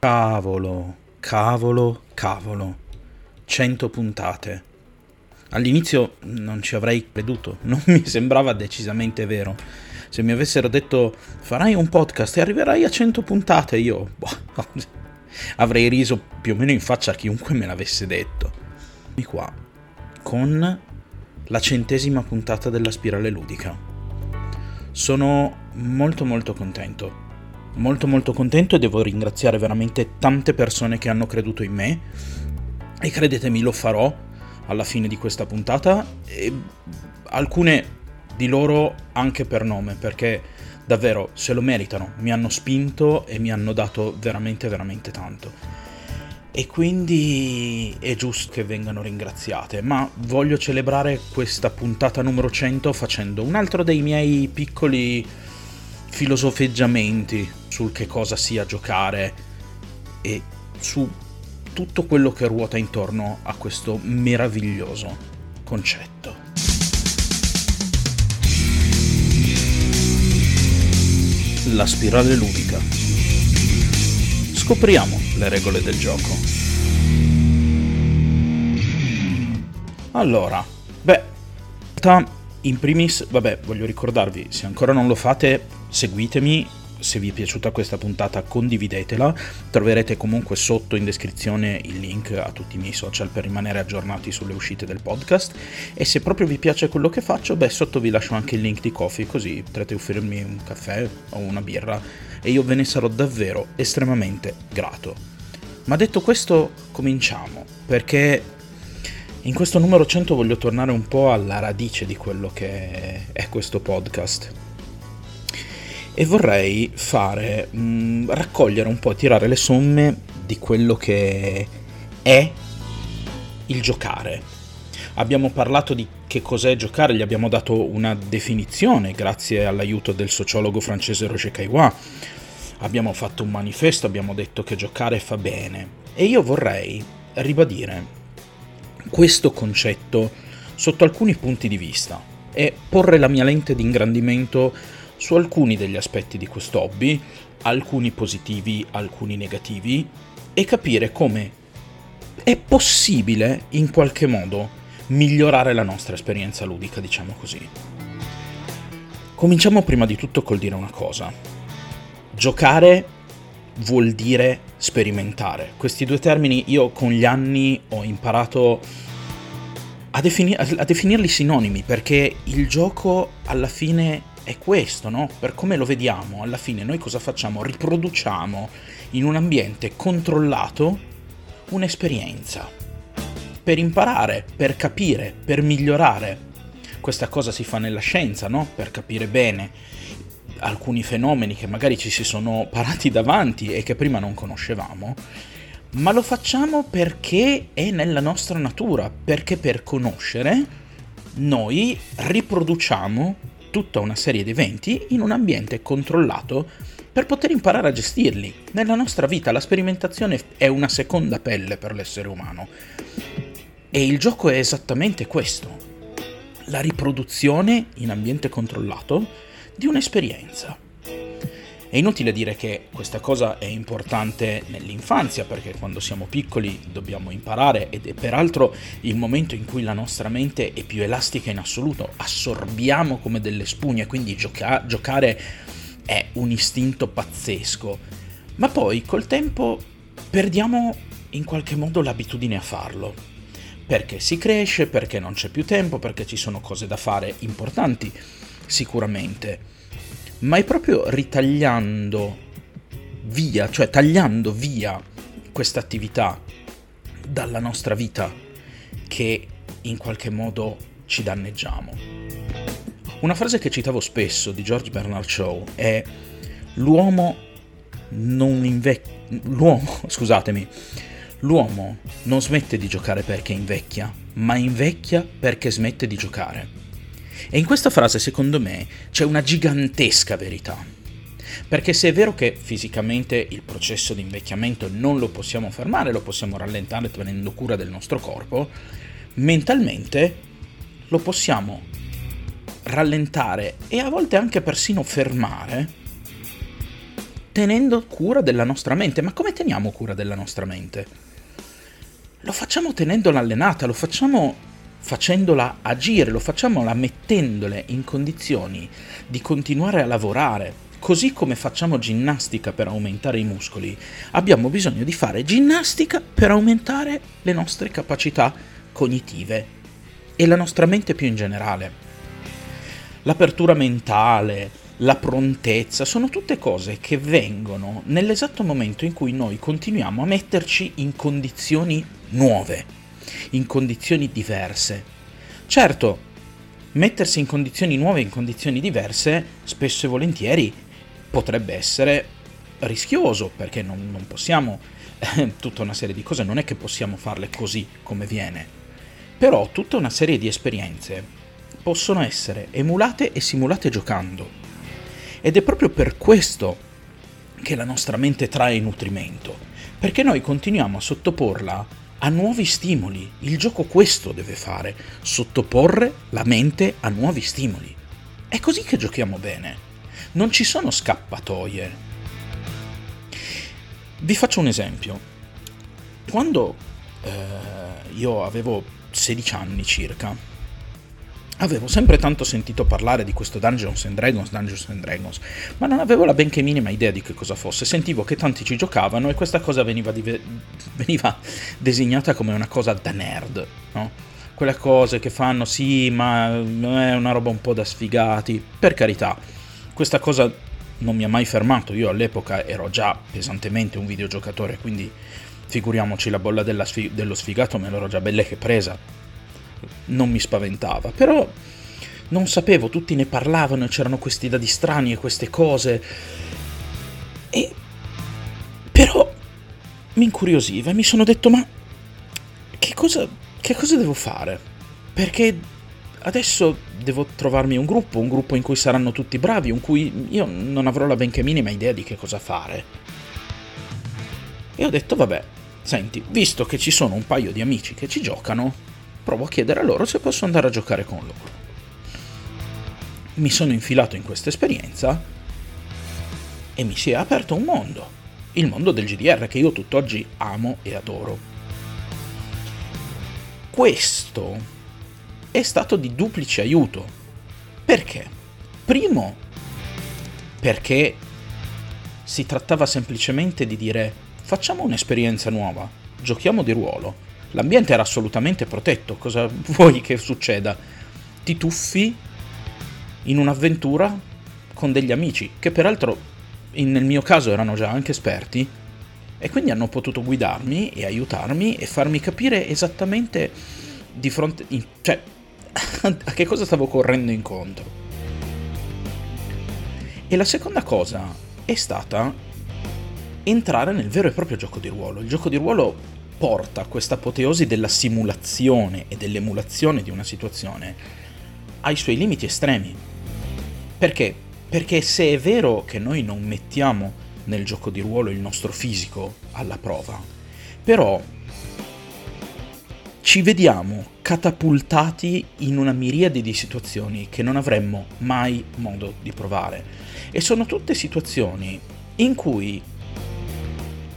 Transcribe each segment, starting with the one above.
Cavolo, cavolo, cavolo. 100 puntate. All'inizio non ci avrei creduto, non mi sembrava decisamente vero. Se mi avessero detto farai un podcast e arriverai a 100 puntate, io boh, avrei riso più o meno in faccia a chiunque me l'avesse detto. Di qua, con la centesima puntata della spirale ludica. Sono molto molto contento molto molto contento e devo ringraziare veramente tante persone che hanno creduto in me e credetemi lo farò alla fine di questa puntata e alcune di loro anche per nome perché davvero se lo meritano, mi hanno spinto e mi hanno dato veramente veramente tanto. E quindi è giusto che vengano ringraziate, ma voglio celebrare questa puntata numero 100 facendo un altro dei miei piccoli filosofeggiamenti sul che cosa sia giocare e su tutto quello che ruota intorno a questo meraviglioso concetto. La spirale ludica. Scopriamo le regole del gioco. Allora, beh, in primis, vabbè, voglio ricordarvi, se ancora non lo fate, seguitemi se vi è piaciuta questa puntata condividetela, troverete comunque sotto in descrizione il link a tutti i miei social per rimanere aggiornati sulle uscite del podcast. E se proprio vi piace quello che faccio, beh sotto vi lascio anche il link di Coffee così potrete offrirmi un caffè o una birra e io ve ne sarò davvero estremamente grato. Ma detto questo cominciamo perché in questo numero 100 voglio tornare un po' alla radice di quello che è questo podcast e vorrei fare, mh, mm, raccogliere un po', tirare le somme di quello che è il giocare. Abbiamo parlato di che cos'è giocare, gli abbiamo dato una definizione grazie all'aiuto del sociologo francese Roger Caillois. Abbiamo fatto un manifesto, abbiamo detto che giocare fa bene. E io vorrei ribadire questo concetto sotto alcuni punti di vista e porre la mia lente di ingrandimento su alcuni degli aspetti di questo hobby, alcuni positivi, alcuni negativi, e capire come è possibile in qualche modo migliorare la nostra esperienza ludica, diciamo così. Cominciamo prima di tutto col dire una cosa. Giocare vuol dire sperimentare. Questi due termini io con gli anni ho imparato a, defini- a definirli sinonimi perché il gioco alla fine è questo, no? Per come lo vediamo, alla fine noi cosa facciamo? Riproduciamo in un ambiente controllato un'esperienza. Per imparare, per capire, per migliorare. Questa cosa si fa nella scienza, no? Per capire bene alcuni fenomeni che magari ci si sono parati davanti e che prima non conoscevamo, ma lo facciamo perché è nella nostra natura, perché per conoscere noi riproduciamo tutta una serie di eventi in un ambiente controllato per poter imparare a gestirli. Nella nostra vita la sperimentazione è una seconda pelle per l'essere umano. E il gioco è esattamente questo, la riproduzione in ambiente controllato di un'esperienza. È inutile dire che questa cosa è importante nell'infanzia perché quando siamo piccoli dobbiamo imparare ed è peraltro il momento in cui la nostra mente è più elastica in assoluto, assorbiamo come delle spugne, quindi gioca- giocare è un istinto pazzesco. Ma poi col tempo perdiamo in qualche modo l'abitudine a farlo. Perché si cresce, perché non c'è più tempo, perché ci sono cose da fare importanti, sicuramente ma è proprio ritagliando via, cioè tagliando via questa attività dalla nostra vita che in qualche modo ci danneggiamo. Una frase che citavo spesso di George Bernard Shaw è l'uomo non invecchia l'uomo, scusatemi, l'uomo non smette di giocare perché invecchia, ma invecchia perché smette di giocare. E in questa frase, secondo me, c'è una gigantesca verità. Perché se è vero che fisicamente il processo di invecchiamento non lo possiamo fermare, lo possiamo rallentare tenendo cura del nostro corpo, mentalmente lo possiamo rallentare e a volte anche persino fermare tenendo cura della nostra mente. Ma come teniamo cura della nostra mente? Lo facciamo tenendola allenata, lo facciamo facendola agire, lo facciamo mettendole in condizioni di continuare a lavorare. Così come facciamo ginnastica per aumentare i muscoli, abbiamo bisogno di fare ginnastica per aumentare le nostre capacità cognitive e la nostra mente più in generale. L'apertura mentale, la prontezza, sono tutte cose che vengono nell'esatto momento in cui noi continuiamo a metterci in condizioni nuove, in condizioni diverse. Certo, mettersi in condizioni nuove, in condizioni diverse, spesso e volentieri potrebbe essere rischioso, perché non, non possiamo, eh, tutta una serie di cose, non è che possiamo farle così come viene. Però tutta una serie di esperienze possono essere emulate e simulate giocando. Ed è proprio per questo che la nostra mente trae nutrimento, perché noi continuiamo a sottoporla a nuovi stimoli. Il gioco questo deve fare, sottoporre la mente a nuovi stimoli. È così che giochiamo bene. Non ci sono scappatoie. Vi faccio un esempio. Quando eh, io avevo 16 anni circa, avevo sempre tanto sentito parlare di questo Dungeons and Dragons, Dungeons and Dragons, ma non avevo la benché minima idea di che cosa fosse. Sentivo che tanti ci giocavano e questa cosa veniva, dive- veniva designata come una cosa da nerd, no? Quelle cose che fanno, sì, ma è una roba un po' da sfigati. Per carità, questa cosa non mi ha mai fermato. Io all'epoca ero già pesantemente un videogiocatore, quindi Figuriamoci la bolla sfig- dello sfigato me l'ero già belle che presa. Non mi spaventava, però non sapevo, tutti ne parlavano c'erano questi dadi strani e queste cose. E però mi incuriosiva e mi sono detto ma che cosa, che cosa devo fare? Perché adesso devo trovarmi un gruppo, un gruppo in cui saranno tutti bravi, in cui io non avrò la benché minima idea di che cosa fare. E ho detto vabbè, Senti, visto che ci sono un paio di amici che ci giocano, provo a chiedere a loro se posso andare a giocare con loro. Mi sono infilato in questa esperienza e mi si è aperto un mondo, il mondo del GDR che io tutt'oggi amo e adoro. Questo è stato di duplice aiuto. Perché? Primo, perché si trattava semplicemente di dire facciamo un'esperienza nuova, giochiamo di ruolo. L'ambiente era assolutamente protetto, cosa vuoi che succeda? Ti tuffi in un'avventura con degli amici, che peraltro in, nel mio caso erano già anche esperti, e quindi hanno potuto guidarmi e aiutarmi e farmi capire esattamente di fronte... In, cioè, a che cosa stavo correndo incontro. E la seconda cosa è stata entrare nel vero e proprio gioco di ruolo. Il gioco di ruolo porta questa apoteosi della simulazione e dell'emulazione di una situazione ai suoi limiti estremi. Perché? Perché se è vero che noi non mettiamo nel gioco di ruolo il nostro fisico alla prova, però ci vediamo catapultati in una miriade di situazioni che non avremmo mai modo di provare. E sono tutte situazioni in cui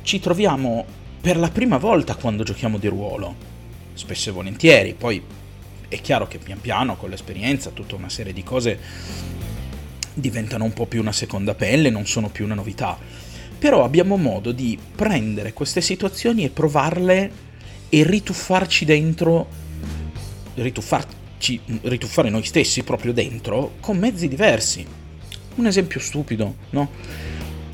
ci troviamo per la prima volta quando giochiamo di ruolo, spesso e volentieri, poi è chiaro che pian piano con l'esperienza tutta una serie di cose diventano un po' più una seconda pelle, non sono più una novità, però abbiamo modo di prendere queste situazioni e provarle e rituffarci dentro, rituffarci, rituffare noi stessi proprio dentro con mezzi diversi. Un esempio stupido, no?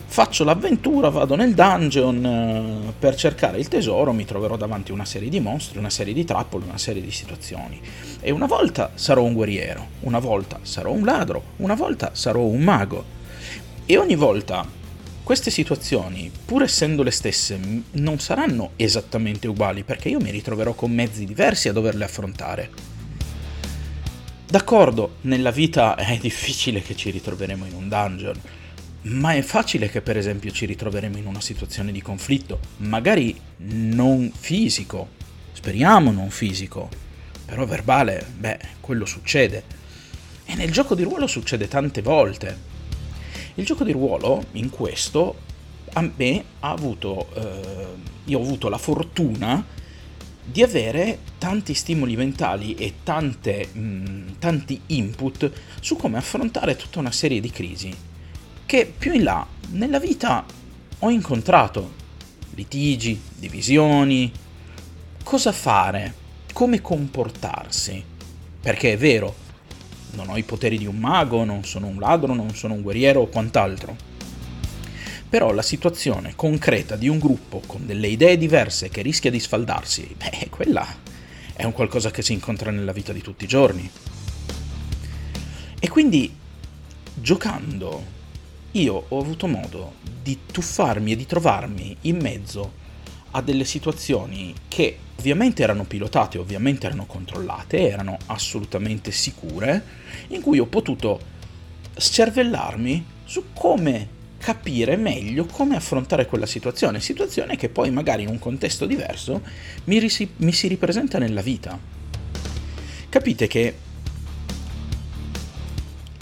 Faccio l'avventura, vado nel dungeon eh, per cercare il tesoro, mi troverò davanti una serie di mostri, una serie di trappole, una serie di situazioni. E una volta sarò un guerriero, una volta sarò un ladro, una volta sarò un mago. E ogni volta queste situazioni, pur essendo le stesse, non saranno esattamente uguali perché io mi ritroverò con mezzi diversi a doverle affrontare. D'accordo, nella vita è difficile che ci ritroveremo in un dungeon, ma è facile che per esempio ci ritroveremo in una situazione di conflitto, magari non fisico, speriamo non fisico, però verbale, beh, quello succede. E nel gioco di ruolo succede tante volte. Il gioco di ruolo, in questo, a me ha avuto, eh, io ho avuto la fortuna di avere tanti stimoli mentali e tante, mh, tanti input su come affrontare tutta una serie di crisi che più in là nella vita ho incontrato litigi, divisioni, cosa fare, come comportarsi. Perché è vero, non ho i poteri di un mago, non sono un ladro, non sono un guerriero o quant'altro. Però la situazione concreta di un gruppo con delle idee diverse che rischia di sfaldarsi, beh, quella è un qualcosa che si incontra nella vita di tutti i giorni. E quindi, giocando, io ho avuto modo di tuffarmi e di trovarmi in mezzo a delle situazioni che ovviamente erano pilotate, ovviamente erano controllate, erano assolutamente sicure, in cui ho potuto scervellarmi su come capire meglio come affrontare quella situazione, situazione che poi magari in un contesto diverso mi, risi- mi si ripresenta nella vita. Capite che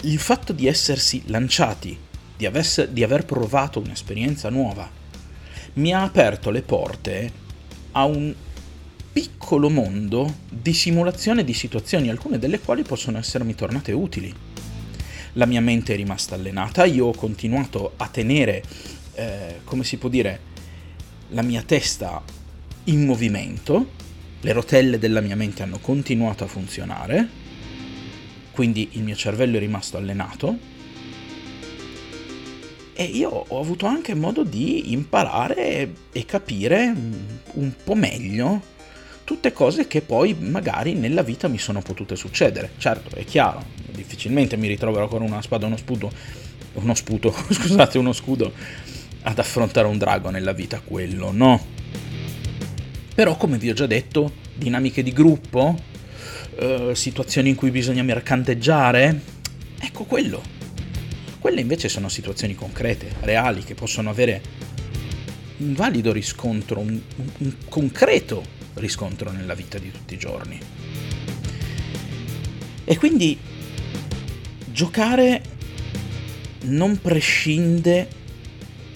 il fatto di essersi lanciati, di, avesse, di aver provato un'esperienza nuova, mi ha aperto le porte a un piccolo mondo di simulazione di situazioni, alcune delle quali possono essermi tornate utili. La mia mente è rimasta allenata, io ho continuato a tenere, eh, come si può dire, la mia testa in movimento, le rotelle della mia mente hanno continuato a funzionare, quindi il mio cervello è rimasto allenato e io ho avuto anche modo di imparare e capire un po' meglio tutte cose che poi magari nella vita mi sono potute succedere. Certo, è chiaro, difficilmente mi ritroverò con una spada, uno sputo, uno sputo, scusate, uno scudo ad affrontare un drago nella vita, quello no. Però come vi ho già detto, dinamiche di gruppo, eh, situazioni in cui bisogna mercanteggiare, ecco quello quelle invece sono situazioni concrete, reali, che possono avere un valido riscontro, un, un, concreto riscontro nella vita di tutti i giorni. E quindi giocare non prescinde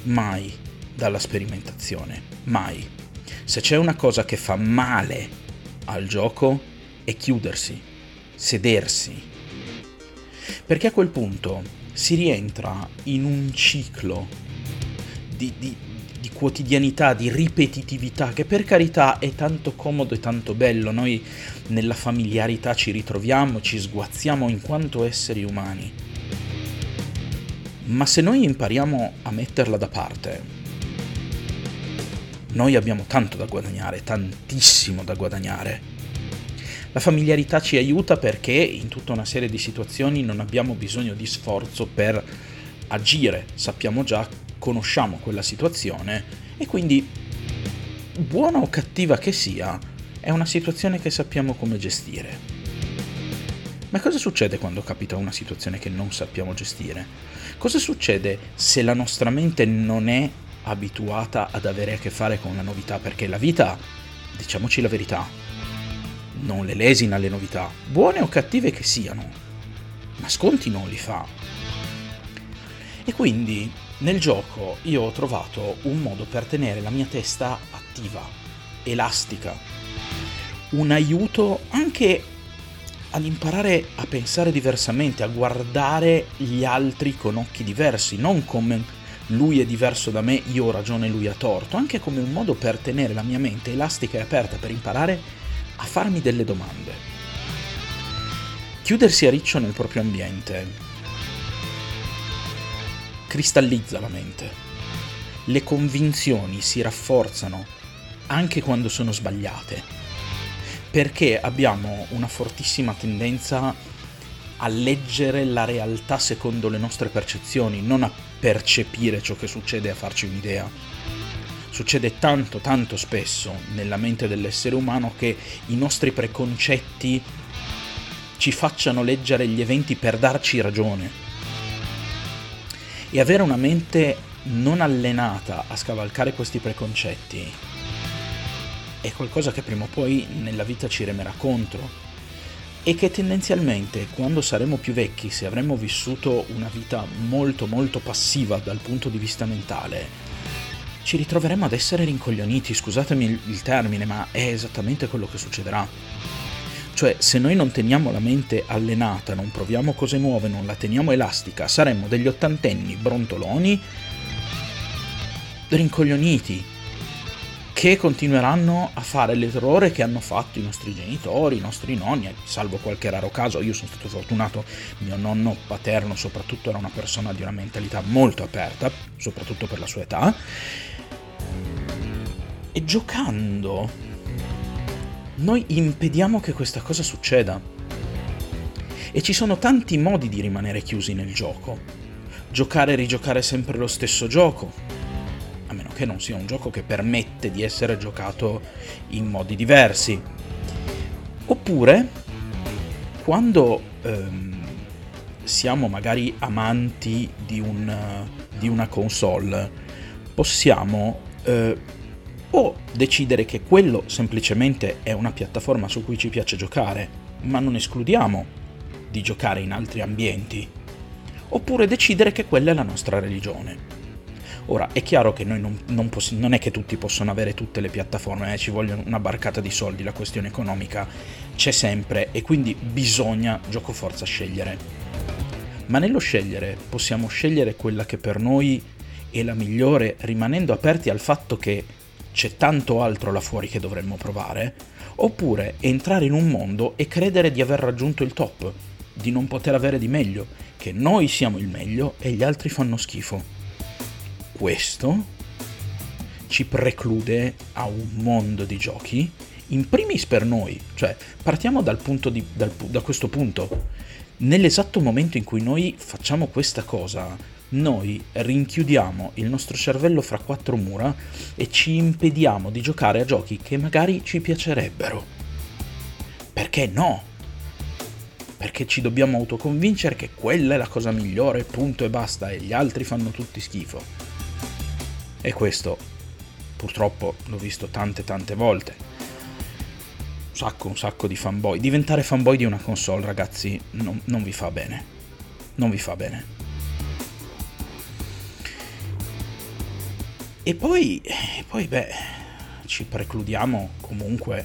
mai dalla sperimentazione, mai. Se c'è una cosa che fa male al gioco è chiudersi, sedersi. Perché a quel punto si rientra in un ciclo di, di, di, quotidianità, di ripetitività, che per carità è tanto comodo e tanto bello. Noi nella familiarità ci ritroviamo, ci sguazziamo in quanto esseri umani. Ma se noi impariamo a metterla da parte, noi abbiamo tanto da guadagnare, tantissimo da guadagnare. La familiarità ci aiuta perché in tutta una serie di situazioni non abbiamo bisogno di sforzo per agire, sappiamo già, conosciamo quella situazione e quindi buona o cattiva che sia, è una situazione che sappiamo come gestire. Ma cosa succede quando capita una situazione che non sappiamo gestire? Cosa succede se la nostra mente non è abituata ad avere a che fare con la novità? Perché la vita, diciamoci la verità, non le lesina le novità, buone o cattive che siano, ma sconti non li fa. E quindi nel gioco io ho trovato un modo per tenere la mia testa attiva, elastica, un aiuto anche ad imparare a pensare diversamente, a guardare gli altri con occhi diversi, non come lui è diverso da me, io ho ragione, lui ha torto, anche come un modo per tenere la mia mente elastica e aperta per imparare a farmi delle domande. Chiudersi a riccio nel proprio ambiente cristallizza la mente. Le convinzioni si rafforzano anche quando sono sbagliate, perché abbiamo una fortissima tendenza a leggere la realtà secondo le nostre percezioni, non a percepire ciò che succede e a farci un'idea. Succede tanto, tanto spesso nella mente dell'essere umano che i nostri preconcetti ci facciano leggere gli eventi per darci ragione. E avere una mente non allenata a scavalcare questi preconcetti è qualcosa che prima o poi nella vita ci remerà contro e che tendenzialmente quando saremo più vecchi, se avremo vissuto una vita molto molto passiva dal punto di vista mentale, ci ritroveremo ad essere rincoglioniti, scusatemi il, termine, ma è esattamente quello che succederà. Cioè, se noi non teniamo la mente allenata, non proviamo cose nuove, non la teniamo elastica, saremmo degli ottantenni brontoloni rincoglioniti, che continueranno a fare l'errore che hanno fatto i nostri genitori, i nostri nonni, salvo qualche raro caso. Io sono stato fortunato, mio nonno paterno soprattutto era una persona di una mentalità molto aperta, soprattutto per la sua età. E giocando, noi impediamo che questa cosa succeda. E ci sono tanti modi di rimanere chiusi nel gioco. Giocare e rigiocare sempre lo stesso gioco che non sia un gioco che permette di essere giocato in modi diversi. Oppure, quando ehm, siamo magari amanti di, un, di una console, possiamo eh, o decidere che quello semplicemente è una piattaforma su cui ci piace giocare, ma non escludiamo di giocare in altri ambienti, oppure decidere che quella è la nostra religione. Ora, è chiaro che noi non, non, poss- non è che tutti possono avere tutte le piattaforme, eh, ci vogliono una barcata di soldi, la questione economica c'è sempre e quindi bisogna gioco forza scegliere. Ma nello scegliere possiamo scegliere quella che per noi è la migliore, rimanendo aperti al fatto che c'è tanto altro là fuori che dovremmo provare, oppure entrare in un mondo e credere di aver raggiunto il top, di non poter avere di meglio, che noi siamo il meglio e gli altri fanno schifo questo ci preclude a un mondo di giochi, in primis per noi, cioè partiamo dal di, dal, da questo punto. Nell'esatto momento in cui noi facciamo questa cosa, noi rinchiudiamo il nostro cervello fra quattro mura e ci impediamo di giocare a giochi che magari ci piacerebbero. Perché no? Perché ci dobbiamo autoconvincere che quella è la cosa migliore, punto e basta, e gli altri fanno tutti schifo. E questo purtroppo l'ho visto tante tante volte. Un sacco, un sacco di fanboy. Diventare fanboy di una console, ragazzi, non, non vi fa bene. Non vi fa bene. E poi, e poi, beh, ci precludiamo comunque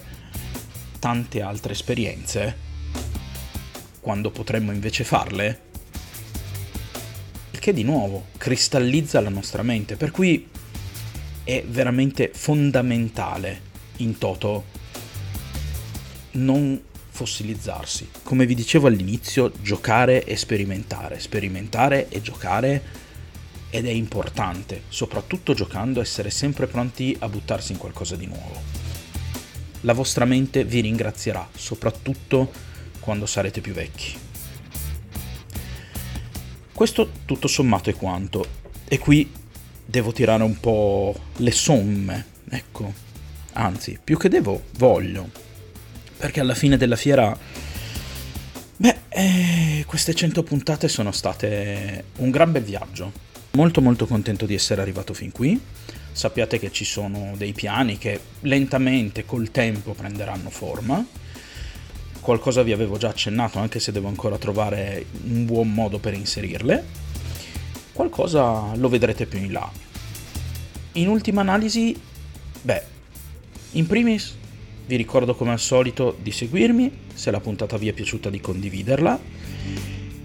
tante altre esperienze quando potremmo invece farle. Il che di nuovo cristallizza la nostra mente. Per cui è veramente fondamentale in toto non fossilizzarsi. Come vi dicevo all'inizio, giocare e sperimentare, sperimentare e giocare ed è importante, soprattutto giocando essere sempre pronti a buttarsi in qualcosa di nuovo. La vostra mente vi ringrazierà, soprattutto quando sarete più vecchi. Questo tutto sommato è quanto. E qui devo tirare un po' le somme, ecco. Anzi, più che devo, voglio. Perché alla fine della fiera... Beh, eh, queste 100 puntate sono state un gran bel viaggio. Molto molto contento di essere arrivato fin qui. Sappiate che ci sono dei piani che lentamente col tempo prenderanno forma. Qualcosa vi avevo già accennato, anche se devo ancora trovare un buon modo per inserirle qualcosa lo vedrete più in là. In ultima analisi, beh, in primis vi ricordo come al solito di seguirmi, se la puntata vi è piaciuta di condividerla,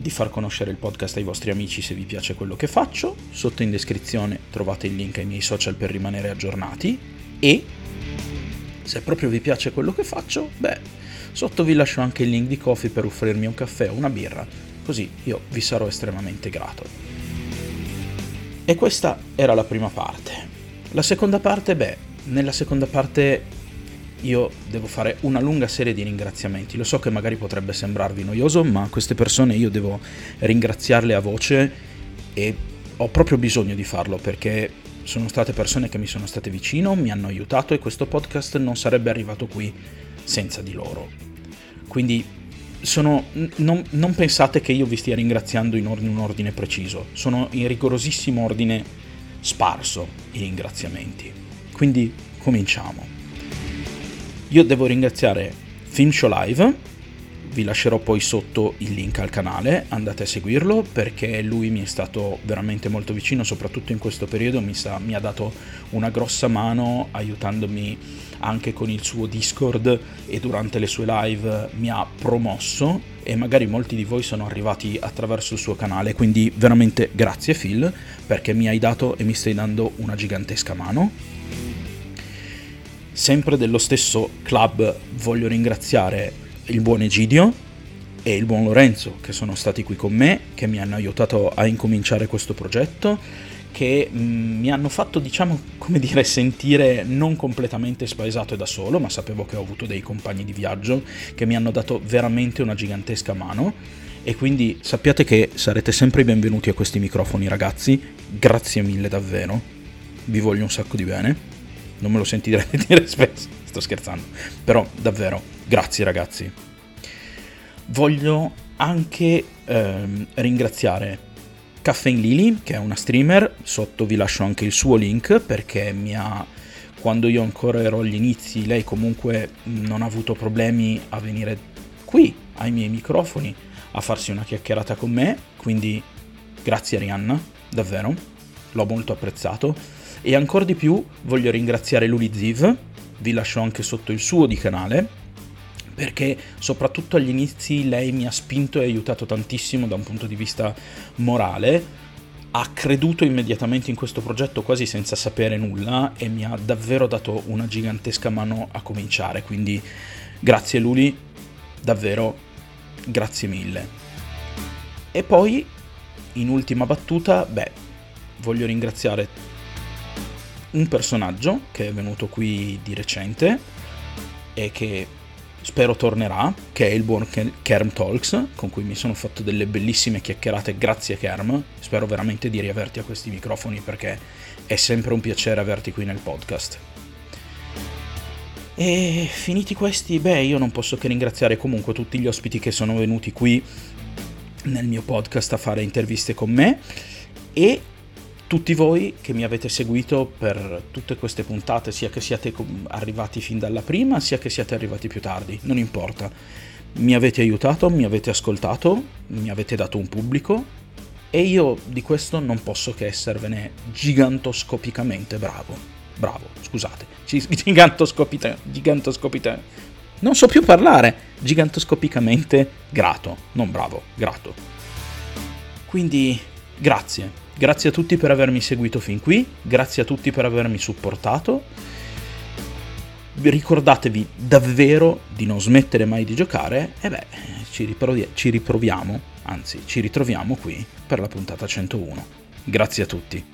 di far conoscere il podcast ai vostri amici se vi piace quello che faccio, sotto in descrizione trovate il link ai miei social per rimanere aggiornati e se proprio vi piace quello che faccio, beh, sotto vi lascio anche il link di Coffee per offrirmi un caffè o una birra, così io vi sarò estremamente grato. E questa era la prima parte. La seconda parte, beh, nella seconda parte io devo fare una lunga serie di ringraziamenti. Lo so che magari potrebbe sembrarvi noioso, ma queste persone io devo ringraziarle a voce e ho proprio bisogno di farlo perché sono state persone che mi sono state vicino, mi hanno aiutato e questo podcast non sarebbe arrivato qui senza di loro. Quindi sono, non, non, pensate che io vi stia ringraziando in un ordine preciso, sono in rigorosissimo ordine sparso i ringraziamenti. Quindi cominciamo. Io devo ringraziare Film Show Live, vi lascerò poi sotto il link al canale, andate a seguirlo perché lui mi è stato veramente molto vicino, soprattutto in questo periodo. Mi, sa, mi ha dato una grossa mano aiutandomi anche con il suo Discord e durante le sue live mi ha promosso. E magari molti di voi sono arrivati attraverso il suo canale, quindi veramente grazie Phil perché mi hai dato e mi stai dando una gigantesca mano. Sempre dello stesso club voglio ringraziare il buon Egidio e il buon Lorenzo che sono stati qui con me, che mi hanno aiutato a incominciare questo progetto, che mm, mi hanno fatto, diciamo, come dire, sentire non completamente spaesato e da solo, ma sapevo che ho avuto dei compagni di viaggio che mi hanno dato veramente una gigantesca mano. E quindi sappiate che sarete sempre benvenuti a questi microfoni, ragazzi. Grazie mille davvero. Vi voglio un sacco di bene. Non me lo sentirete dire spesso, sto scherzando. Però davvero, grazie ragazzi. Voglio anche ehm, ringraziare Caffeine Lily, che è una streamer, sotto vi lascio anche il suo link perché mi ha quando io ancora ero agli inizi, lei comunque non ha avuto problemi a venire qui ai miei microfoni a farsi una chiacchierata con me, quindi grazie Rihanna, davvero, l'ho molto apprezzato e ancora di più voglio ringraziare Luli Ziv, vi lascio anche sotto il suo di canale, perché soprattutto agli inizi lei mi ha spinto e aiutato tantissimo da un punto di vista morale, ha creduto immediatamente in questo progetto quasi senza sapere nulla e mi ha davvero dato una gigantesca mano a cominciare, quindi grazie Luli, davvero grazie mille. E poi, in ultima battuta, beh, voglio ringraziare un personaggio che è venuto qui di recente e che spero tornerà, che è il buon Kerm Talks, con cui mi sono fatto delle bellissime chiacchierate, grazie Kerm, spero veramente di riaverti a questi microfoni perché è sempre un piacere averti qui nel podcast. E finiti questi, beh, io non posso che ringraziare comunque tutti gli ospiti che sono venuti qui nel mio podcast a fare interviste con me e tutti voi che mi avete seguito per tutte queste puntate, sia che siate arrivati fin dalla prima, sia che siate arrivati più tardi, non importa. Mi avete aiutato, mi avete ascoltato, mi avete dato un pubblico e io di questo non posso che esservene gigantoscopicamente bravo. Bravo, scusate. Gigantoscopite, gigantoscopite. Non so più parlare. Gigantoscopicamente grato, non bravo, grato. Quindi grazie Grazie a tutti per avermi seguito fin qui, grazie a tutti per avermi supportato. Ricordatevi davvero di non smettere mai di giocare e beh, ci, riprovi- ci riproviamo, anzi ci ritroviamo qui per la puntata 101. Grazie a tutti.